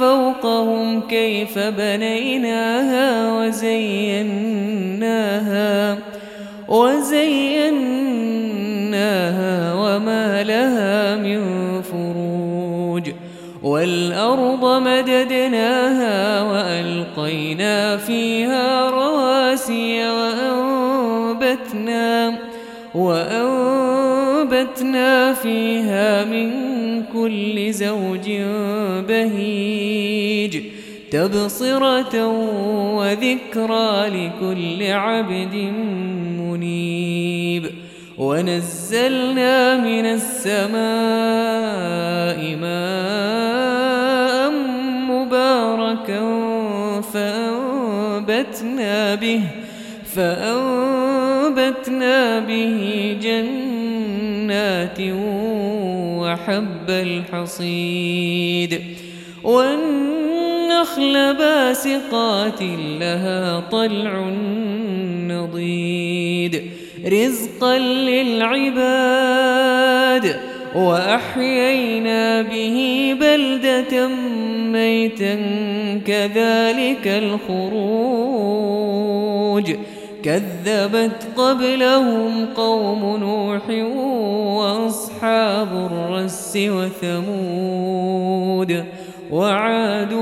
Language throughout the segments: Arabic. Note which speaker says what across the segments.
Speaker 1: فوقهم كيف بنيناها وزيناها وزيناها وما لها من فروج. والأرض مددناها وألقينا فيها رواسي وأنبتنا وأنبتنا فيها من كل زوج بهيج تبصرة وذكرى لكل عبد منيب ونزلنا من السماء ماء مباركا فأنبتنا به فأنبتنا به جنات وحب الحصيد والنخل باسقات لها طلع نضيد رزقا للعباد وأحيينا به بلدة ميتا كذلك الخروج كذبت قبلهم قوم نوح الرس وثمود وعاد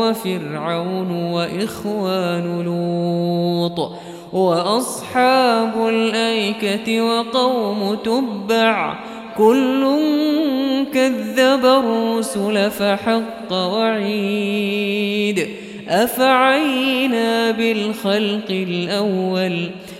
Speaker 1: وفرعون وإخوان لوط وأصحاب الأيكة وقوم تبع كل كذب الرسل فحق وعيد أفعينا بالخلق الأول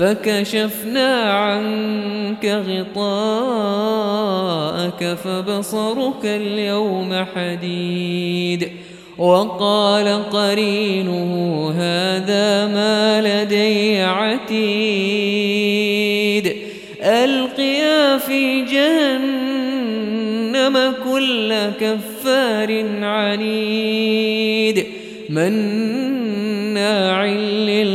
Speaker 1: فكشفنا عنك غطاءك فبصرك اليوم حديد وقال قرينه هذا ما لدي عتيد ألقيا في جهنم كل كفار عنيد مناع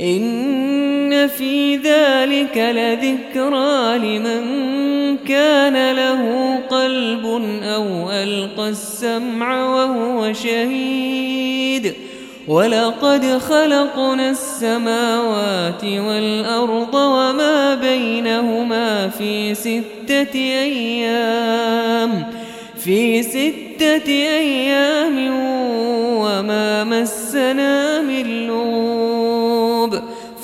Speaker 1: إن في ذلك لذكرى لمن كان له قلب أو ألقى السمع وهو شهيد. ولقد خلقنا السماوات والأرض وما بينهما في ستة أيام. في ستة أيام وما مسنا من لغوب.